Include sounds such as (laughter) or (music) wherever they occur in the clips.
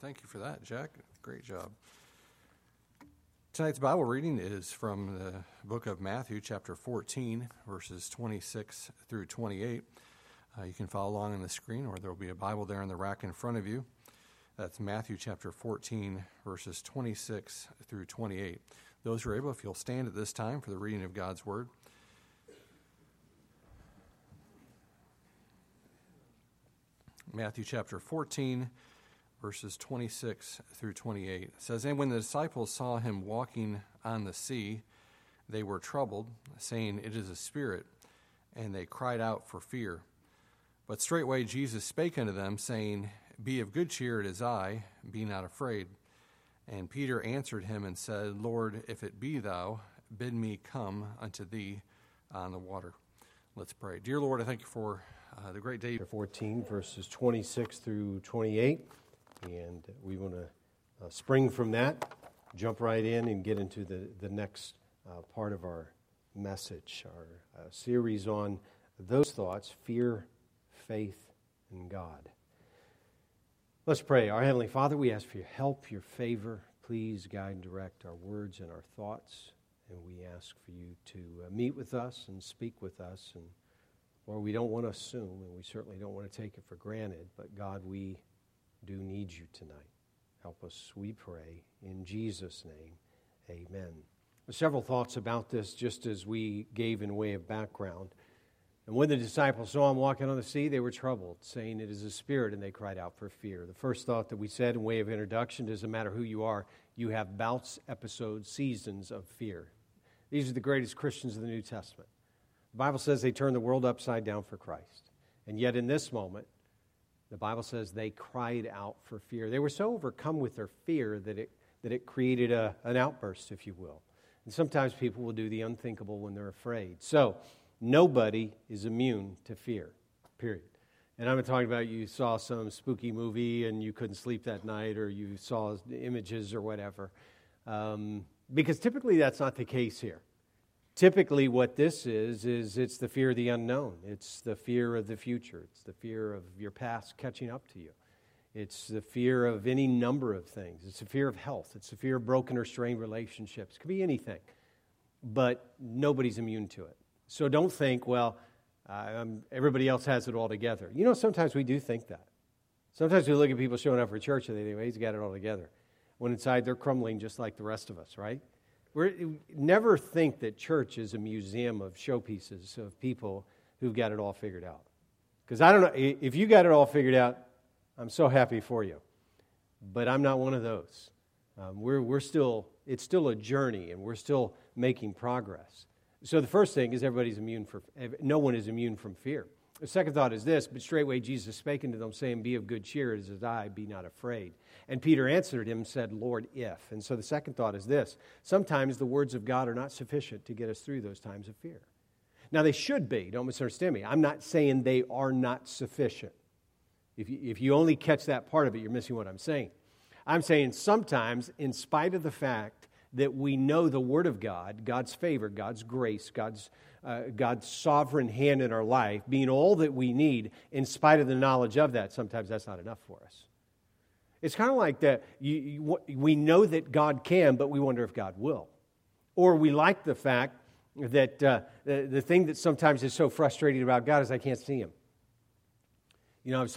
Thank you for that, Jack. Great job. Tonight's Bible reading is from the book of Matthew, chapter 14, verses 26 through 28. Uh, you can follow along on the screen, or there will be a Bible there in the rack in front of you. That's Matthew chapter 14, verses 26 through 28. Those who are able, if you'll stand at this time for the reading of God's Word. Matthew chapter 14, verses 26 through 28. It says, And when the disciples saw him walking on the sea, they were troubled, saying, It is a spirit, and they cried out for fear. But straightway Jesus spake unto them, saying, Be of good cheer, it is I, be not afraid. And Peter answered him and said, Lord, if it be thou, bid me come unto thee on the water. Let's pray. Dear Lord, I thank you for uh, the great day. 14, verses 26 through 28. And we want to uh, spring from that, jump right in, and get into the, the next uh, part of our message, our uh, series on those thoughts fear, faith, and God. Let's pray. Our Heavenly Father, we ask for your help, your favor. Please guide and direct our words and our thoughts. And we ask for you to uh, meet with us and speak with us and Lord, we don't want to assume, and we certainly don't want to take it for granted, but God, we do need you tonight. Help us, we pray. In Jesus' name, amen. Several thoughts about this just as we gave in way of background. And when the disciples saw him walking on the sea, they were troubled, saying, It is a spirit, and they cried out for fear. The first thought that we said in way of introduction doesn't matter who you are, you have bouts, episodes, seasons of fear. These are the greatest Christians of the New Testament. The Bible says they turned the world upside down for Christ. And yet, in this moment, the Bible says they cried out for fear. They were so overcome with their fear that it, that it created a, an outburst, if you will. And sometimes people will do the unthinkable when they're afraid. So, nobody is immune to fear, period. And I'm talking about you saw some spooky movie and you couldn't sleep that night, or you saw images or whatever. Um, because typically that's not the case here. Typically, what this is, is it's the fear of the unknown. It's the fear of the future. It's the fear of your past catching up to you. It's the fear of any number of things. It's the fear of health. It's the fear of broken or strained relationships. It could be anything. But nobody's immune to it. So don't think, well, everybody else has it all together. You know, sometimes we do think that. Sometimes we look at people showing up for church and they think, well, he's got it all together. When inside they're crumbling just like the rest of us, right? We never think that church is a museum of showpieces of people who've got it all figured out. Because I don't know, if you got it all figured out, I'm so happy for you. But I'm not one of those. Um, we're, we're still, it's still a journey and we're still making progress. So the first thing is everybody's immune for, no one is immune from fear. The second thought is this, but straightway Jesus spake unto them, saying, Be of good cheer, as is I, be not afraid. And Peter answered him said, Lord, if. And so the second thought is this sometimes the words of God are not sufficient to get us through those times of fear. Now, they should be, don't misunderstand me. I'm not saying they are not sufficient. If you, if you only catch that part of it, you're missing what I'm saying. I'm saying sometimes, in spite of the fact that we know the Word of God, God's favor, God's grace, God's, uh, God's sovereign hand in our life, being all that we need, in spite of the knowledge of that, sometimes that's not enough for us. It's kind of like that you, you, we know that God can, but we wonder if God will. Or we like the fact that uh, the, the thing that sometimes is so frustrating about God is I can't see Him. You know, I was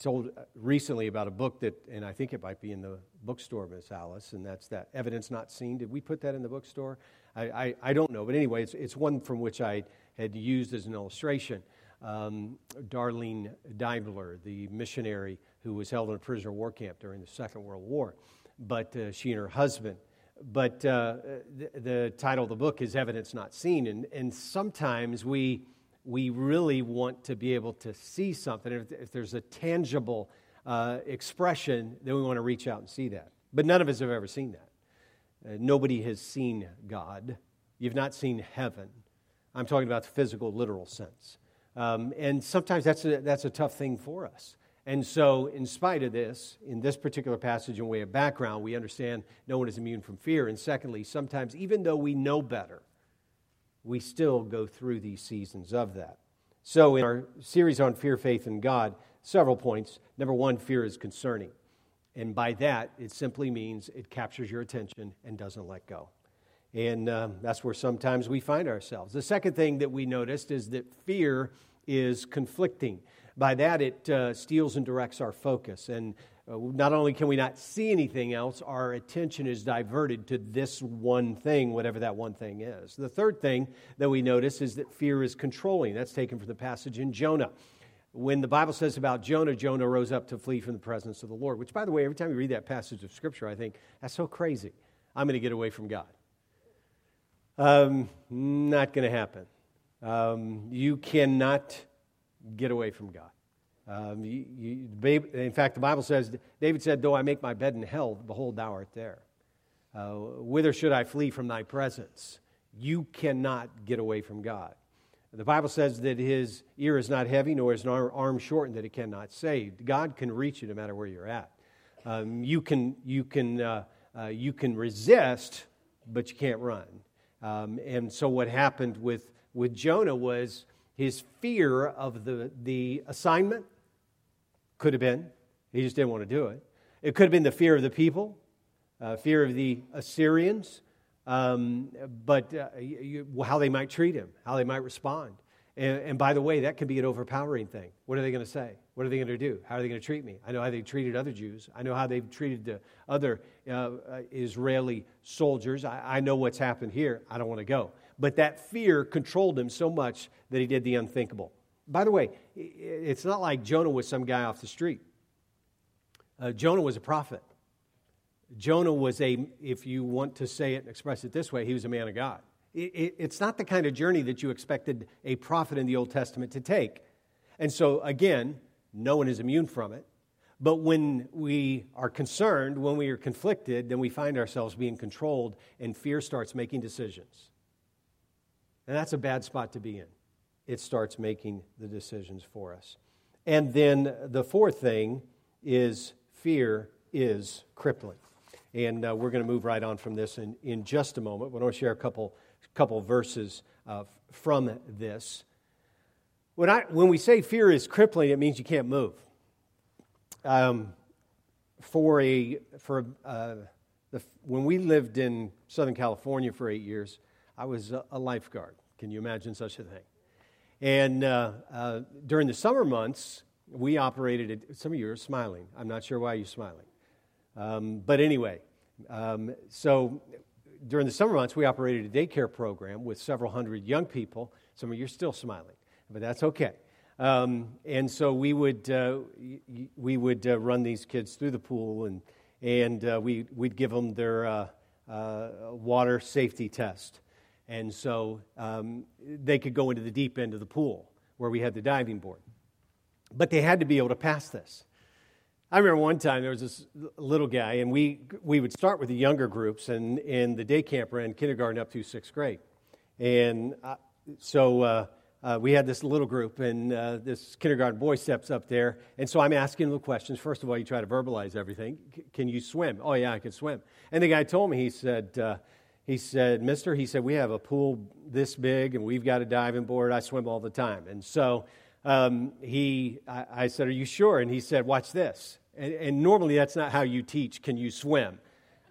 told recently about a book that, and I think it might be in the bookstore, Miss Alice, and that's that evidence not seen. Did we put that in the bookstore? I, I, I don't know, but anyway, it's, it's one from which I had used as an illustration. Um, Darlene Deibler, the missionary who was held in a prisoner war camp during the Second World War, but uh, she and her husband. But uh, the, the title of the book is Evidence Not Seen, and, and sometimes we we really want to be able to see something. If, if there's a tangible uh, expression, then we want to reach out and see that. But none of us have ever seen that. Uh, nobody has seen God. You've not seen heaven. I'm talking about the physical, literal sense. Um, and sometimes that's a, that's a tough thing for us. And so, in spite of this, in this particular passage and way of background, we understand no one is immune from fear. And secondly, sometimes, even though we know better, we still go through these seasons of that. So, in our series on fear, faith, and God, several points. Number one, fear is concerning. And by that, it simply means it captures your attention and doesn't let go. And um, that's where sometimes we find ourselves. The second thing that we noticed is that fear is conflicting. By that, it uh, steals and directs our focus. And uh, not only can we not see anything else, our attention is diverted to this one thing, whatever that one thing is. The third thing that we notice is that fear is controlling. That's taken from the passage in Jonah. When the Bible says about Jonah, Jonah rose up to flee from the presence of the Lord, which, by the way, every time you read that passage of Scripture, I think, that's so crazy. I'm going to get away from God. Um, not going to happen. Um, you cannot get away from God. Um, you, you, in fact, the Bible says, David said, Though I make my bed in hell, behold, thou art there. Uh, whither should I flee from thy presence? You cannot get away from God. The Bible says that his ear is not heavy, nor is his arm shortened that it cannot save. God can reach you no matter where you're at. Um, you, can, you, can, uh, uh, you can resist, but you can't run. Um, and so what happened with, with Jonah was his fear of the, the assignment could have been. He just didn't want to do it. It could have been the fear of the people, uh, fear of the Assyrians, um, but uh, you, how they might treat him, how they might respond. And, and, by the way, that can be an overpowering thing. What are they going to say? What are they going to do? How are they going to treat me? I know how they treated other Jews. I know how they've treated the other uh, uh, Israeli soldiers. I, I know what's happened here. I don't want to go. But that fear controlled him so much that he did the unthinkable. By the way, it's not like Jonah was some guy off the street. Uh, Jonah was a prophet. Jonah was a, if you want to say it and express it this way, he was a man of God. It, it, it's not the kind of journey that you expected a prophet in the Old Testament to take. And so, again, no one is immune from it. But when we are concerned, when we are conflicted, then we find ourselves being controlled, and fear starts making decisions. And that's a bad spot to be in. It starts making the decisions for us. And then the fourth thing is fear is crippling. And uh, we're going to move right on from this in, in just a moment. But I want to share a couple, couple verses uh, from this. When, I, when we say fear is crippling, it means you can't move. Um, for a, for uh, the, when we lived in Southern California for eight years, I was a, a lifeguard. Can you imagine such a thing? And uh, uh, during the summer months, we operated at, some of you are smiling. I'm not sure why you're smiling. Um, but anyway, um, so during the summer months, we operated a daycare program with several hundred young people. Some of you are still smiling, but that's okay. Um, and so we would, uh, we would uh, run these kids through the pool and, and uh, we, we'd give them their uh, water safety test. And so um, they could go into the deep end of the pool where we had the diving board. But they had to be able to pass this. I remember one time there was this little guy, and we, we would start with the younger groups, and, and the day camp ran kindergarten up through sixth grade. And uh, so uh, uh, we had this little group, and uh, this kindergarten boy steps up there. And so I'm asking him the questions. First of all, you try to verbalize everything. C- can you swim? Oh, yeah, I can swim. And the guy told me, he said, uh, he said, Mister, he said, we have a pool this big and we've got a diving board. I swim all the time. And so um, he, I, I, said, Are you sure? And he said, Watch this. And, and normally that's not how you teach, Can you swim?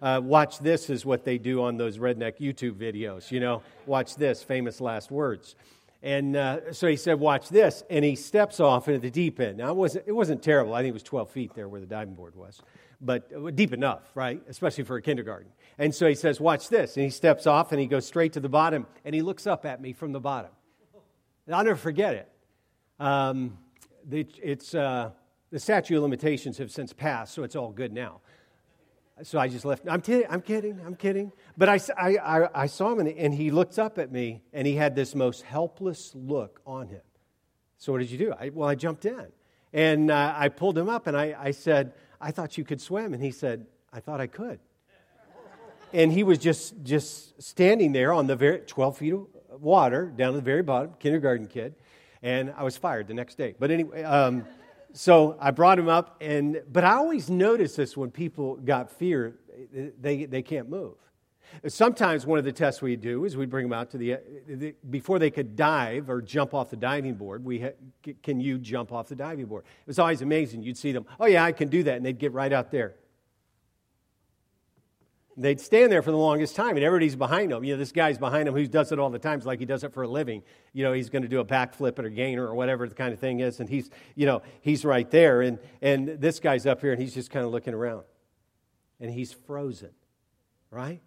Uh, watch this is what they do on those redneck YouTube videos. You know, watch this, famous last words. And uh, so he said, Watch this. And he steps off into the deep end. Now, it wasn't, it wasn't terrible. I think it was 12 feet there where the diving board was, but deep enough, right? Especially for a kindergarten. And so he says, Watch this. And he steps off and he goes straight to the bottom and he looks up at me from the bottom. And I'll never forget it. Um, it's, uh, the statute of limitations have since passed, so it's all good now. So I just left. I'm kidding. I'm kidding. I'm kidding. But I, I, I saw him, and, and he looked up at me, and he had this most helpless look on him. So what did you do? I, well, I jumped in, and uh, I pulled him up, and I, I said, "I thought you could swim," and he said, "I thought I could." and he was just just standing there on the very 12 feet of water down to the very bottom, kindergarten kid, and I was fired the next day. But anyway, um, so I brought him up, and but I always notice this when people got fear, they they can't move. Sometimes one of the tests we do is we bring them out to the, the before they could dive or jump off the diving board. We ha, can you jump off the diving board? It was always amazing. You'd see them. Oh yeah, I can do that, and they'd get right out there they'd stand there for the longest time, and everybody's behind them. You know, this guy's behind him who does it all the time. It's like he does it for a living. You know, he's going to do a backflip or a gainer or whatever the kind of thing is, and he's, you know, he's right there. And, and this guy's up here, and he's just kind of looking around. And he's frozen, right?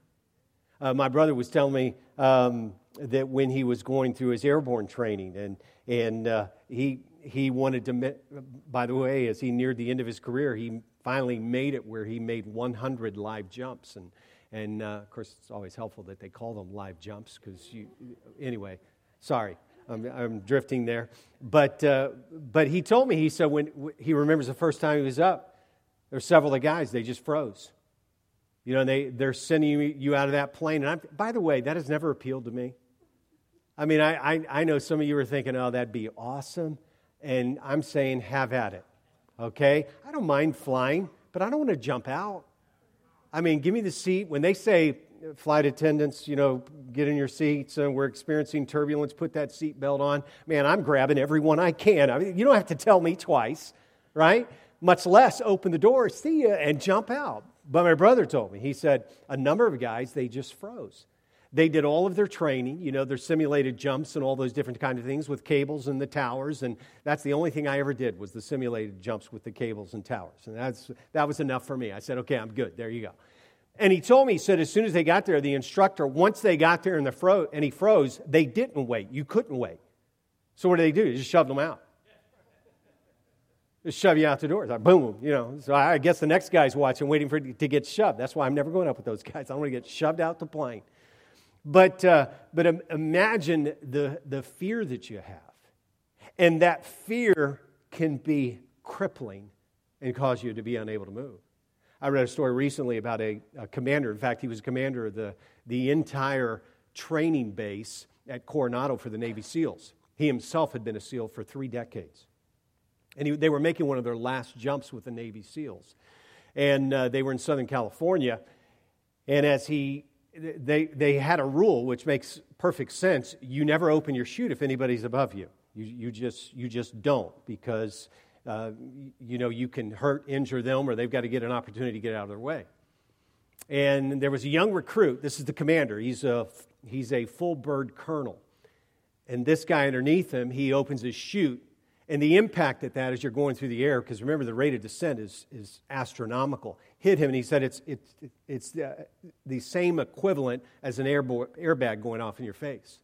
Uh, my brother was telling me um, that when he was going through his airborne training, and, and uh, he, he wanted to, by the way, as he neared the end of his career, he finally made it where he made 100 live jumps. And, and uh, of course, it's always helpful that they call them live jumps because you, anyway, sorry. I'm, I'm drifting there. But, uh, but he told me, he said, when he remembers the first time he was up, there were several of the guys, they just froze. You know, they, they're sending you out of that plane. And I'm, by the way, that has never appealed to me. I mean, I, I, I know some of you are thinking, oh, that'd be awesome. And I'm saying, have at it okay? I don't mind flying, but I don't want to jump out. I mean, give me the seat. When they say, flight attendants, you know, get in your seats and we're experiencing turbulence, put that seatbelt on, man, I'm grabbing everyone I can. I mean, you don't have to tell me twice, right? Much less open the door, see you, and jump out. But my brother told me, he said, a number of guys, they just froze. They did all of their training, you know, their simulated jumps and all those different kind of things with cables and the towers. And that's the only thing I ever did was the simulated jumps with the cables and towers. And that's, that was enough for me. I said, okay, I'm good. There you go. And he told me, he said, as soon as they got there, the instructor, once they got there and, the fro- and he froze, they didn't wait. You couldn't wait. So what did they do? They just shoved them out. Just shove you out the door. It's like, boom, you know. So I guess the next guy's watching, waiting for it to get shoved. That's why I'm never going up with those guys. I want to get shoved out the plane. But, uh, but imagine the, the fear that you have. And that fear can be crippling and cause you to be unable to move. I read a story recently about a, a commander. In fact, he was a commander of the, the entire training base at Coronado for the Navy SEALs. He himself had been a SEAL for three decades. And he, they were making one of their last jumps with the Navy SEALs. And uh, they were in Southern California. And as he they, they had a rule which makes perfect sense. You never open your chute if anybody's above you. You, you, just, you just don't because, uh, you know, you can hurt, injure them, or they've got to get an opportunity to get out of their way. And there was a young recruit. This is the commander. He's a, he's a full bird colonel. And this guy underneath him, he opens his chute and the impact at that as you're going through the air, because remember the rate of descent is, is astronomical, hit him, and he said it's, it's, it's the, the same equivalent as an airbo- airbag going off in your face.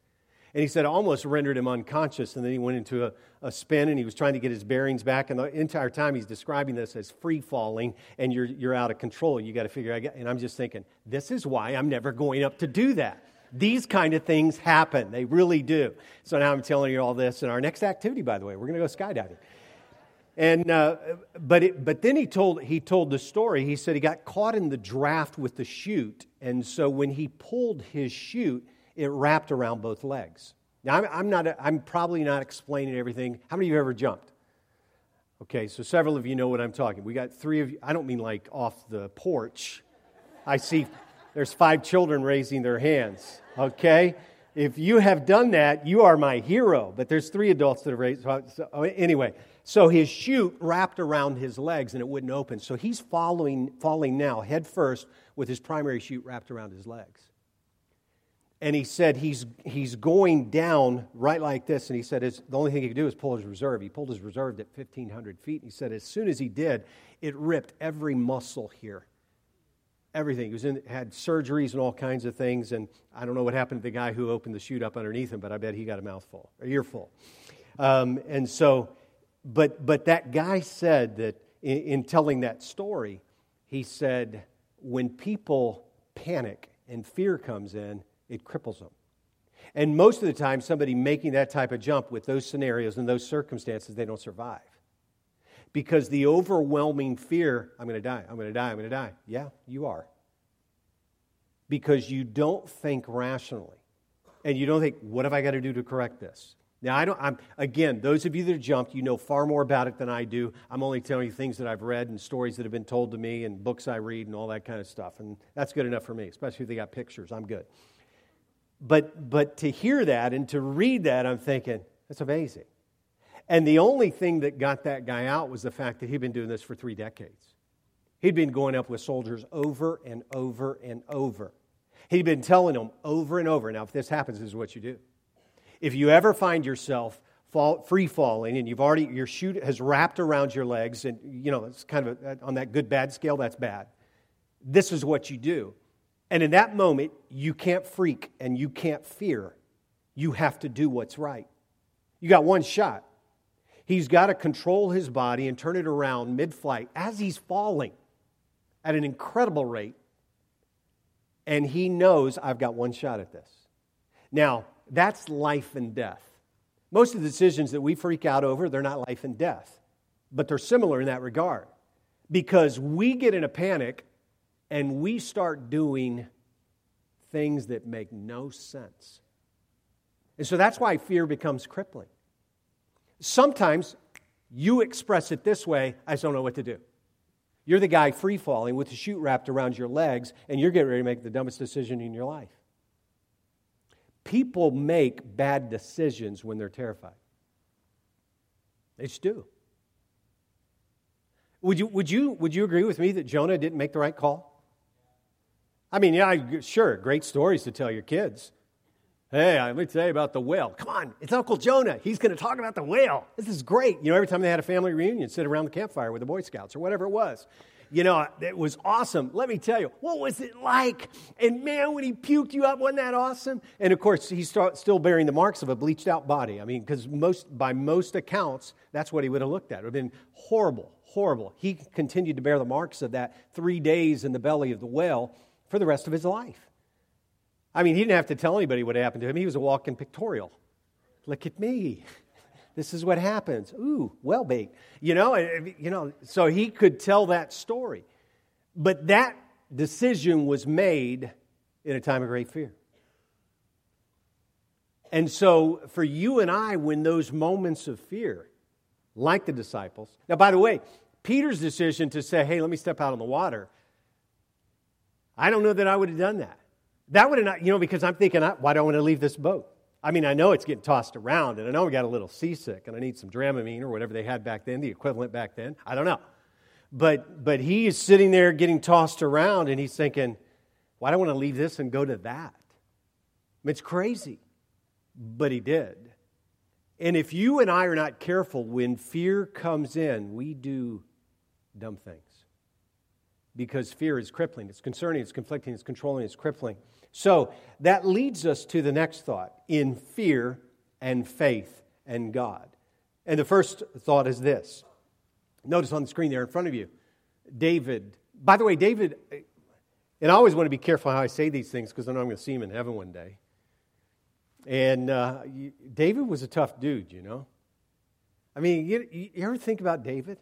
And he said it almost rendered him unconscious, and then he went into a, a spin and he was trying to get his bearings back. And the entire time he's describing this as free falling, and you're, you're out of control. You got to figure out. And I'm just thinking, this is why I'm never going up to do that. These kind of things happen. They really do. So now I'm telling you all this. And our next activity, by the way, we're going to go skydiving. And, uh, but, it, but then he told, he told the story. He said he got caught in the draft with the chute. And so when he pulled his chute, it wrapped around both legs. Now, I'm, I'm, not, I'm probably not explaining everything. How many of you have ever jumped? Okay, so several of you know what I'm talking. We got three of you. I don't mean like off the porch. I see there's five children raising their hands okay? If you have done that, you are my hero. But there's three adults that have raised. So, oh, anyway, so his chute wrapped around his legs and it wouldn't open. So he's following, falling now head first with his primary chute wrapped around his legs. And he said he's, he's going down right like this. And he said the only thing he could do is pull his reserve. He pulled his reserve at 1,500 feet. And he said as soon as he did, it ripped every muscle here everything. He was in, had surgeries and all kinds of things. And I don't know what happened to the guy who opened the chute up underneath him, but I bet he got a mouthful, a earful. Um, and so, but, but that guy said that in, in telling that story, he said, when people panic and fear comes in, it cripples them. And most of the time, somebody making that type of jump with those scenarios and those circumstances, they don't survive because the overwhelming fear I'm going to die, I'm going to die, I'm going to die. Yeah, you are. Because you don't think rationally. And you don't think, what have I got to do to correct this? Now, I don't, I'm, again, those of you that jumped, you know far more about it than I do. I'm only telling you things that I've read and stories that have been told to me and books I read and all that kind of stuff. And that's good enough for me, especially if they got pictures. I'm good. But, but to hear that and to read that, I'm thinking, that's amazing. And the only thing that got that guy out was the fact that he'd been doing this for three decades. He'd been going up with soldiers over and over and over. He'd been telling them over and over. Now, if this happens, this is what you do. If you ever find yourself fall, free falling and you've already, your chute has wrapped around your legs, and you know, it's kind of a, on that good bad scale, that's bad. This is what you do. And in that moment, you can't freak and you can't fear. You have to do what's right. You got one shot. He's got to control his body and turn it around mid flight as he's falling at an incredible rate. And he knows I've got one shot at this. Now, that's life and death. Most of the decisions that we freak out over, they're not life and death, but they're similar in that regard. Because we get in a panic and we start doing things that make no sense. And so that's why fear becomes crippling. Sometimes you express it this way I just don't know what to do. You're the guy free falling with the chute wrapped around your legs, and you're getting ready to make the dumbest decision in your life. People make bad decisions when they're terrified. They just do. Would you, would, you, would you agree with me that Jonah didn't make the right call? I mean, yeah, sure, great stories to tell your kids. Hey, let me tell you about the whale. Come on, it's Uncle Jonah. He's going to talk about the whale. This is great. You know, every time they had a family reunion, sit around the campfire with the Boy Scouts or whatever it was. You know, it was awesome. Let me tell you, what was it like? And man, when he puked you up, wasn't that awesome? And of course, he's still bearing the marks of a bleached out body. I mean, because most, by most accounts, that's what he would have looked at. It would have been horrible, horrible. He continued to bear the marks of that three days in the belly of the whale for the rest of his life. I mean, he didn't have to tell anybody what happened to him. He was a walking pictorial. Look at me. (laughs) This is what happens. Ooh, well baked. You know, you know, so he could tell that story. But that decision was made in a time of great fear. And so for you and I, when those moments of fear, like the disciples, now by the way, Peter's decision to say, hey, let me step out on the water, I don't know that I would have done that. That would have not, you know, because I'm thinking, why do I want to leave this boat? I mean, I know it's getting tossed around, and I know we got a little seasick, and I need some Dramamine or whatever they had back then, the equivalent back then. I don't know. But, but he is sitting there getting tossed around, and he's thinking, why do I want to leave this and go to that? It's crazy. But he did. And if you and I are not careful, when fear comes in, we do dumb things. Because fear is crippling, it's concerning, it's conflicting, it's controlling, it's crippling. So that leads us to the next thought in fear and faith and God. And the first thought is this. Notice on the screen there in front of you, David. By the way, David, and I always want to be careful how I say these things because I know I'm going to see him in heaven one day. And uh, David was a tough dude, you know. I mean, you, you ever think about David?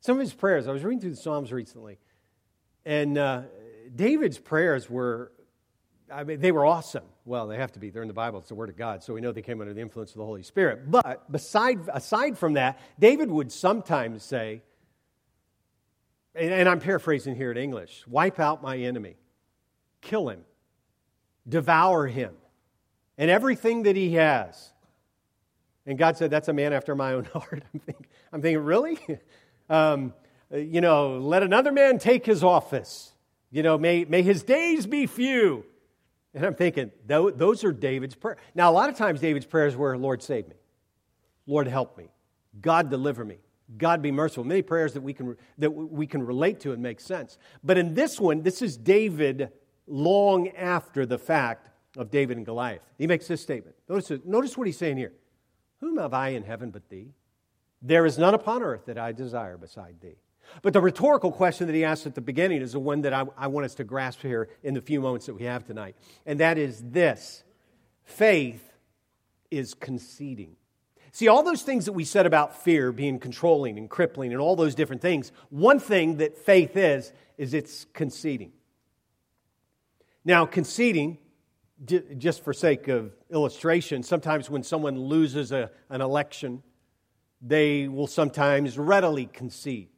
Some of his prayers, I was reading through the Psalms recently, and uh, David's prayers were I mean, they were awesome. Well, they have to be. They're in the Bible. It's the Word of God. So we know they came under the influence of the Holy Spirit. But beside, aside from that, David would sometimes say, and, and I'm paraphrasing here in English wipe out my enemy, kill him, devour him, and everything that he has. And God said, That's a man after my own (laughs) heart. I'm thinking, I'm thinking really? (laughs) um, Uh, you know, let another man take his office. You know, may, may his days be few. And I'm thinking, those are David's prayers. Now, a lot of times David's prayers were, Lord, save me. Lord, help me. God, deliver me. God, be merciful. Many prayers that we can, that we can relate to and make sense. But in this one, this is David long after the fact of David and Goliath. He makes this statement. Notice, notice what he's saying here Whom have I in heaven but thee? There is none upon earth that I desire beside thee. But the rhetorical question that he asked at the beginning is the one that I, I, want us to grasp here in the few moments that we have tonight. And that is this faith is conceding. See, all those things that we said about fear being controlling and crippling and all those different things, one thing that faith is, is it's conceding. Now, conceding, just for sake of illustration, sometimes when someone loses a, an election, they will sometimes readily concede.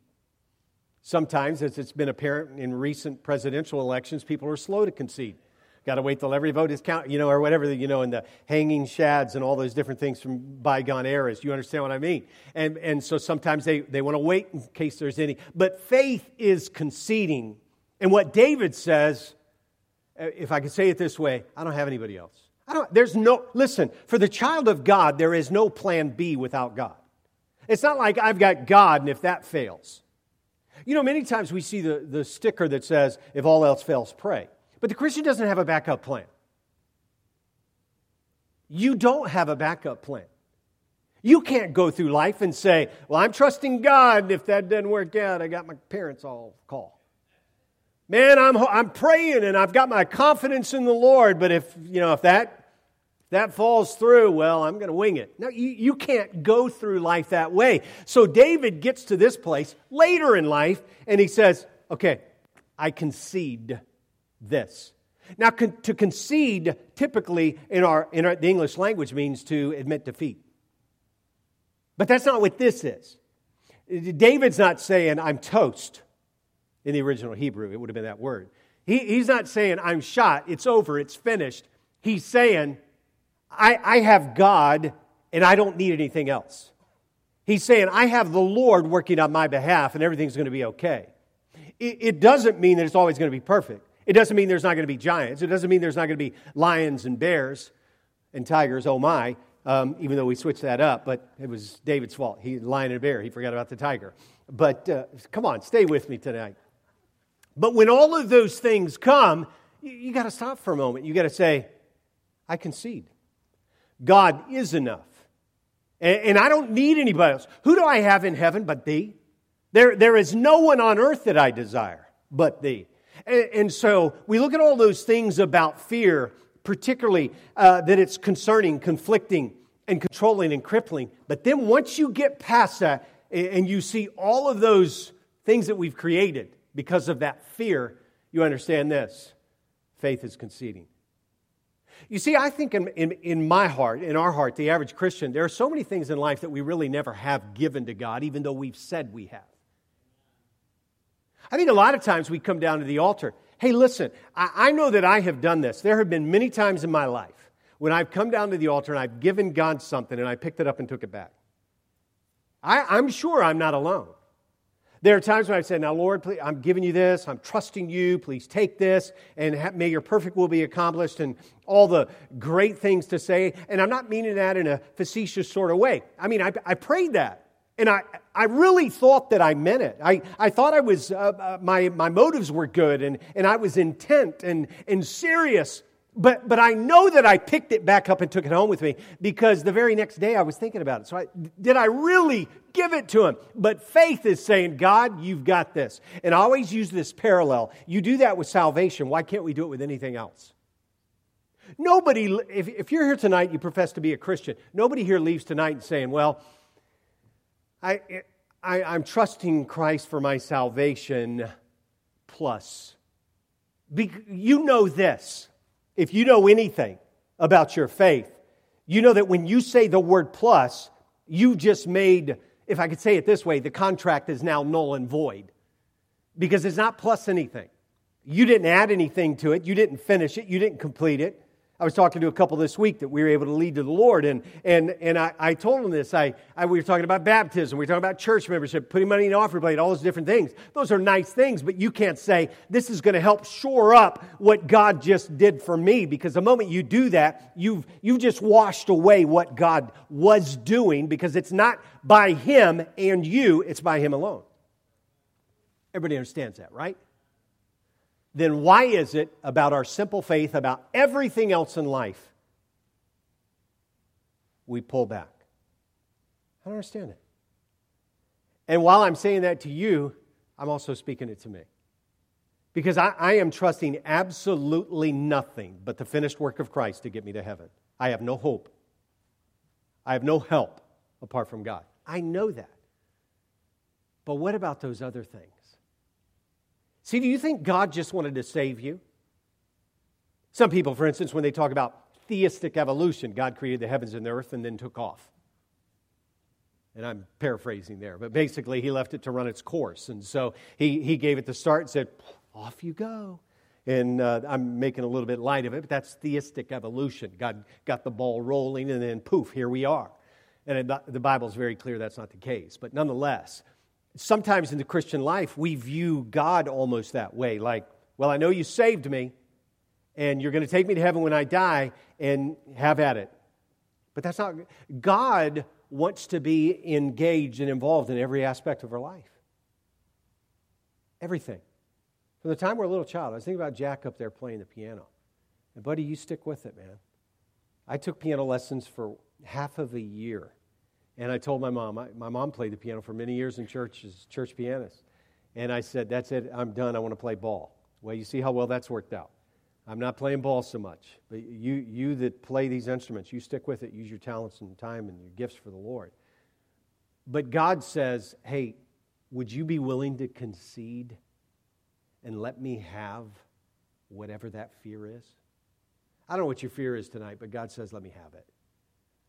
Sometimes, as it's been apparent in recent presidential elections, people are slow to concede. Got to wait till every vote is counted, you know, or whatever, you know, and the hanging chads and all those different things from bygone eras. You understand what I mean? And, and so sometimes they, they want to wait in case there's any. But faith is conceding. And what David says, uh, if I could say it this way, I don't have anybody else. I don't, there's no, listen, for the child of God, there is no plan B without God. It's not like I've got God and if that fails. You know, many times we see the, the sticker that says, if all else fails, pray. But the Christian doesn't have a backup plan. You don't have a backup plan. You can't go through life and say, Well, I'm trusting God, if that doesn't work out, I got my parents all call. Man, I'm, I'm praying and I've got my confidence in the Lord, but if, you know, if that, that falls through, well, I'm going to wing it. No, you, you can't go through life that way. So David gets to this place later in life and he says, Okay, I concede this. Now, con- to concede typically in, our, in our, the English language means to admit defeat. But that's not what this is. David's not saying, I'm toast in the original Hebrew. It would have been that word. He, he's not saying, I'm shot, it's over, it's finished. He's saying, I, I have God and I don't need anything else. He's saying, I have the Lord working on my behalf and everything's going to be okay. It, it doesn't mean that it's always going to be perfect. It doesn't mean there's not going to be giants. It doesn't mean there's not going to be lions and bears and tigers, oh my, um, even though we switched that up. But it was David's fault. He lion and bear. He forgot about the tiger. But uh, come on, stay with me tonight. But when all of those things come, you, you got to stop for a moment. You got to say, I concede. God is enough. And, and I don't need anybody else. Who do I have in heaven but thee? There, there is no one on earth that I desire but thee. And, and so we look at all those things about fear, particularly uh, that it's concerning, conflicting, and controlling and crippling. But then once you get past that and you see all of those things that we've created because of that fear, you understand this faith is conceding. You see, I think in, in, in, my heart, in our heart, the average Christian, there are so many things in life that we really never have given to God, even though we've said we have. I think a lot of times we come down to the altar. Hey, listen, I, I know that I have done this. There have been many times in my life when I've come down to the altar and I've given God something and I picked it up and took it back. I, am sure I'm not alone. There are times when I've said, Now, Lord, please, I'm giving you this. I'm trusting you. Please take this and ha- may your perfect will be accomplished and all the great things to say. And I'm not meaning that in a facetious sort of way. I mean, I, I prayed that. And I, I really thought that I meant it. I, I thought I was, uh, uh, my, my motives were good and, and I was intent and, and serious. But, but I know that I picked it back up and took it home with me because the very next day I was thinking about it. So I, did I really give it to him? But faith is saying, God, you've got this. And I always use this parallel. You do that with salvation. Why can't we do it with anything else? Nobody, if, if you're here tonight, you profess to be a Christian, nobody here leaves tonight saying, well, I, I, I'm trusting Christ for my salvation plus. Be, you know this. If you know anything about your faith, you know that when you say the word plus, you just made, if I could say it this way, the contract is now null and void because it's not plus anything. You didn't add anything to it, you didn't finish it, you didn't complete it. I was talking to a couple this week that we were able to lead to the Lord, and, and, and I, I told them this. I, I, we were talking about baptism, we were talking about church membership, putting money in the offering plate, all those different things. Those are nice things, but you can't say, this is going to help shore up what God just did for me, because the moment you do that, you've, you've just washed away what God was doing, because it's not by Him and you, it's by Him alone. Everybody understands that, right? Then why is it about our simple faith, about everything else in life, we pull back? I don't understand it. And while I'm saying that to you, I'm also speaking it to me. Because I, I, am trusting absolutely nothing but the finished work of Christ to get me to heaven. I have no hope. I have no help apart from God. I know that. But what about those other things? See, do you think God just wanted to save you? Some people, for instance, when they talk about theistic evolution, God created the heavens and the earth and then took off. And I'm paraphrasing there, but basically, he left it to run its course. And so he, he gave it the start and said, Off you go. And uh, I'm making a little bit light of it, but that's theistic evolution. God got the ball rolling, and then poof, here we are. And the Bible is very clear that's not the case. But nonetheless, sometimes in the Christian life, we view God almost that way like, well, I know you saved me, and you're going to take me to heaven when I die, and have at it. But that's not, God wants to be engaged and involved in every aspect of our life. Everything. From the time we're a little child, I was thinking about Jack up there playing the piano. And, buddy, you stick with it, man. I took piano lessons for half of a year. And I told my mom, I, my mom played the piano for many years in church as church pianist. And I said, That's it, I'm done, I want to play ball. Well, you see how well that's worked out. I'm not playing ball so much. But you, you that play these instruments, you stick with it, use your talents and time and your gifts for the Lord. But God says, Hey, would you be willing to concede and let me have whatever that fear is? I don't know what your fear is tonight, but God says, let me have it.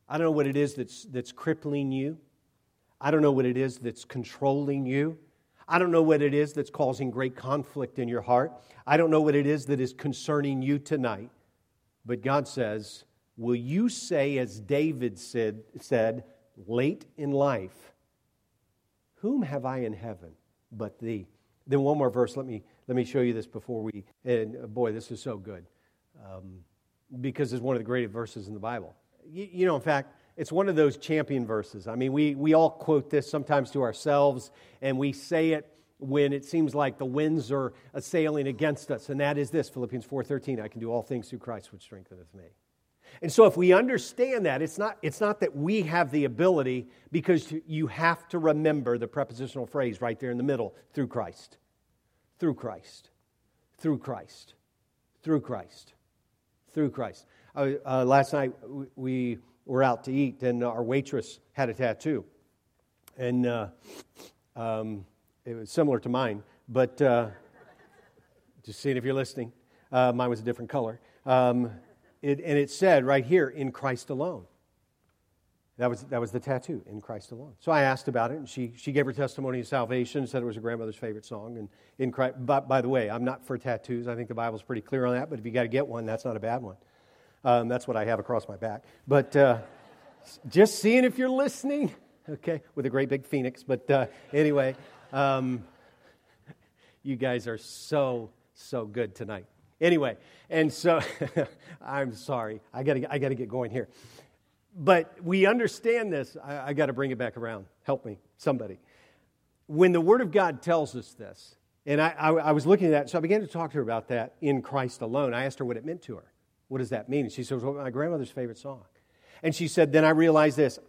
I don't know what it is that's, that's crippling you. I don't know what it is that's controlling you. I don't know what it is that's causing great conflict in your heart. I don't know what it is that is concerning you tonight. But God says, Will you say, as David said, said late in life, Whom have I in heaven but thee? Then one more verse. Let me let me show you this before we. And uh, boy, this is so good um, because it's one of the greatest verses in the Bible. You, you know, in fact, it's one of those champion verses. I mean, we, we all quote this sometimes to ourselves, and we say it when it seems like the winds are assailing against us, and that is this Philippians 4:13, I can do all things through Christ which strengtheneth me. And so if we understand that, it's not, it's not that we have the ability, because you have to remember the prepositional phrase right there in the middle, through Christ through Christ, through Christ, through Christ, through Christ. Uh, last night we were out to eat, and our waitress had a tattoo, and uh, um, it was similar to mine, but uh, just seeing if you're listening. Uh, mine was a different color, um, it, and it said right here, "In Christ alone." That was, that was the tattoo, in Christ alone. So I asked about it, and she, she gave her testimony of salvation, said it was her grandmother's favorite song. And in Christ, but by the way, I'm not for tattoos. I think the Bible's pretty clear on that, but if you got to get one, that's not a bad one. Um, that's what I have across my back. But uh, just seeing if you're listening, okay, with a great big phoenix. But uh, anyway, um, you guys are so, so good tonight. Anyway, and so (laughs) I'm sorry. I got I to get going here but we understand this. I, I got to bring it back around. Help me, somebody. When the Word of God tells us this, and I, I, I, was looking at that, so I began to talk to her about that in Christ alone. I asked her what it meant to her. What does that mean? And she said, well, my grandmother's favorite song. And she said, then I realized this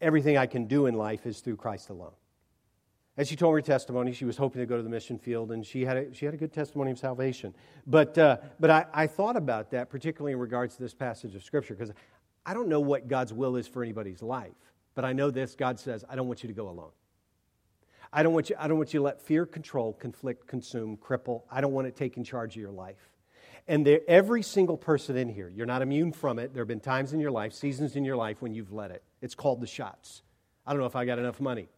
everything I can do in life is through Christ alone. As she told her testimony, she was hoping to go to the mission field, and she had a, she had a good testimony of salvation. But, uh, but I, I thought about that, particularly in regards to this passage of Scripture, because I don't know what God's will is for anybody's life, but I know this God says, I don't want you to go alone. I don't want you, I don't want you to let fear control, conflict, consume, cripple. I don't want it taking charge of your life. And every single person in here, you're not immune from it. There have been times in your life, seasons in your life when you've let it. It's called the shots. I don't know if I got enough money.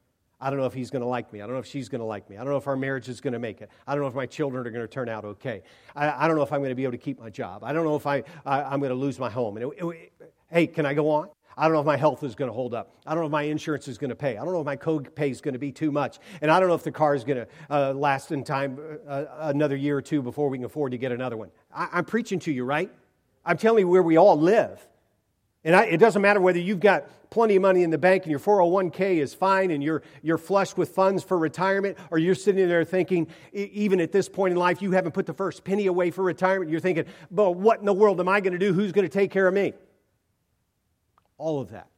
I don't know if he's going to like me. I don't know if she's going to like me. I don't know if our marriage is going to make it. I don't know if my children are going to turn out okay. I, I don't know if I'm going to be able to keep my job. I don't know if I, I, am going to lose my home. And it, it, hey, can I go on? I don't know if my health is going to hold up. I don't know if my insurance is going to pay. I don't know if my co-pay is going to be too much. And I don't know if the car is going to uh, last in time uh, another year or two before we can afford to get another one. I, I'm preaching to you, right? I'm telling you where we all live. And I, it doesn't matter whether you've got plenty of money in the bank and your 401k is fine and you're, you're flush with funds for retirement, or you're sitting there thinking, even at this point in life, you haven't put the first penny away for retirement. You're thinking, but what in the world am I going to do? Who's going to take care of me? All of that.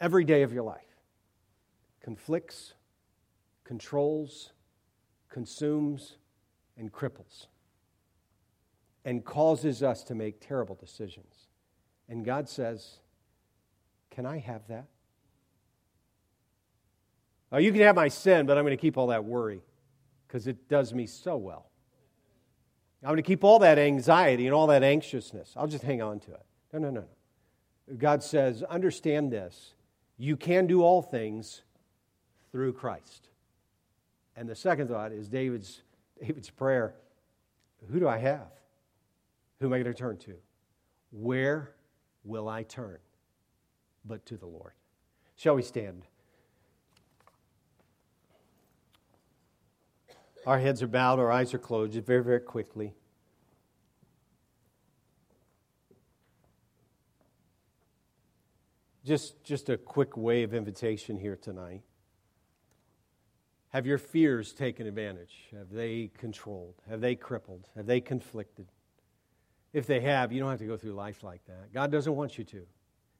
Every day of your life conflicts, controls, consumes, and cripples, and causes us to make terrible decisions. And God says, Can I have that? Oh, you can have my sin, but I'm going to keep all that worry because it does me so well. I'm going to keep all that anxiety and all that anxiousness. I'll just hang on to it. No, no, no, no. God says, understand this. You can do all things through Christ. And the second thought is David's, (laughs) David's prayer. who do I have? Who am I going to turn to? Where will I turn? But to the Lord. Shall we stand? Our heads are bowed, our eyes are closed, very, very quickly. Just, just a quick way of invitation here tonight. Have your fears taken advantage? Have they controlled? Have they crippled? Have they conflicted? If they have, you don't have to go through life like that. God doesn't want you to.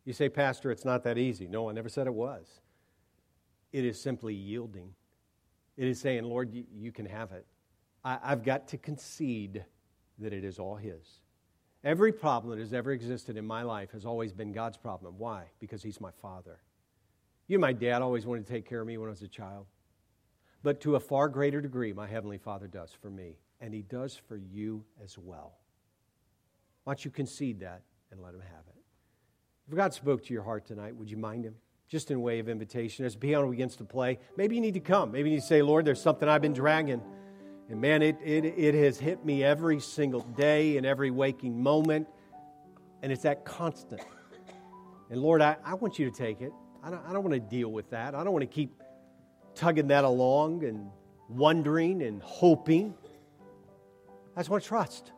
You say, Pastor, it's not that easy. No, I never said it was. It is simply yielding. It is saying, Lord, you, you can have it. I, I've got to concede that it is all His. Every problem that has ever existed in my life has always been God's problem. Why? Because He's my Father. You, my dad, always wanted to take care of me when I was a child. But to a far greater degree, my Heavenly Father does for me, and He does for you as well. Why don't you concede that and let Him have it? If God spoke to your heart tonight, would you mind Him? Just in way of invitation. As the piano begins to play, maybe you need to come. Maybe you need to say, Lord, there's something I've been dragging. And man, it, it, it has hit me every single day and every waking moment. And it's that constant. And Lord, I, I want you to take it. I don't, I don't want to deal with that. I don't want to keep tugging that along and wondering and hoping. I just want to trust.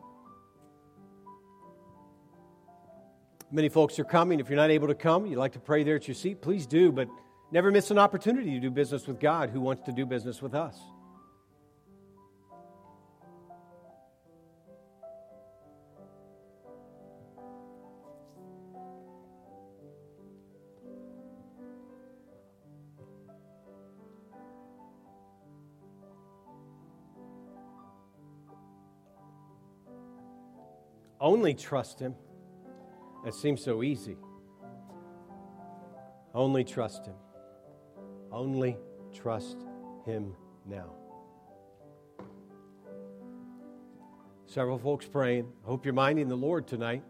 Many folks are coming. If you're not able to come, you'd like to pray there at your seat, please do. But never miss an opportunity to do business with God who wants to do business with us. Only trust Him. That seems so easy. Only trust Him. Only trust Him now. Several folks praying. I hope you're minding the Lord tonight.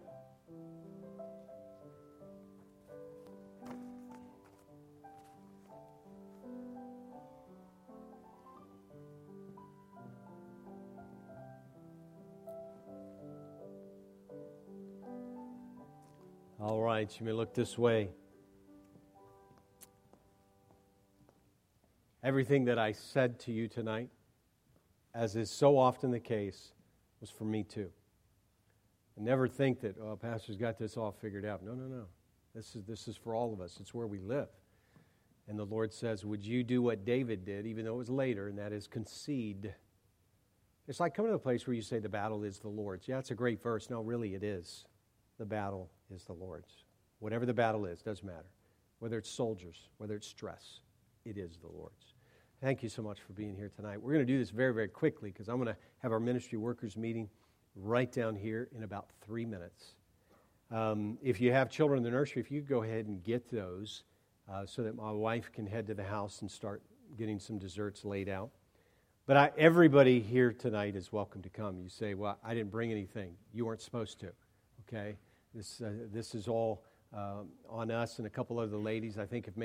You may look this way. Everything that I said to you tonight, as is so often the case, was for me too. And never think that, oh, Pastor's got this all figured out. No, no, no. This is, this is for all of us, it's where we live. And the Lord says, Would you do what David did, even though it was later, and that is concede? It's like coming to a place where you say the battle is the Lord's. Yeah, it's a great verse. No, really, it is. The battle is the Lord's. Whatever the battle is, doesn't matter. Whether it's soldiers, whether it's stress, it is the Lord's. Thank you so much for being here tonight. We're going to do this very, very quickly because I'm going to have our ministry workers meeting right down here in about three minutes. Um, if you have children in the nursery, if you go ahead and get those uh, so that my wife can head to the house and start getting some desserts laid out. But I, everybody here tonight is welcome to come. You say, Well, I didn't bring anything. You weren't supposed to, okay? This, uh, this is all um, on us and a couple of the ladies, I think, have made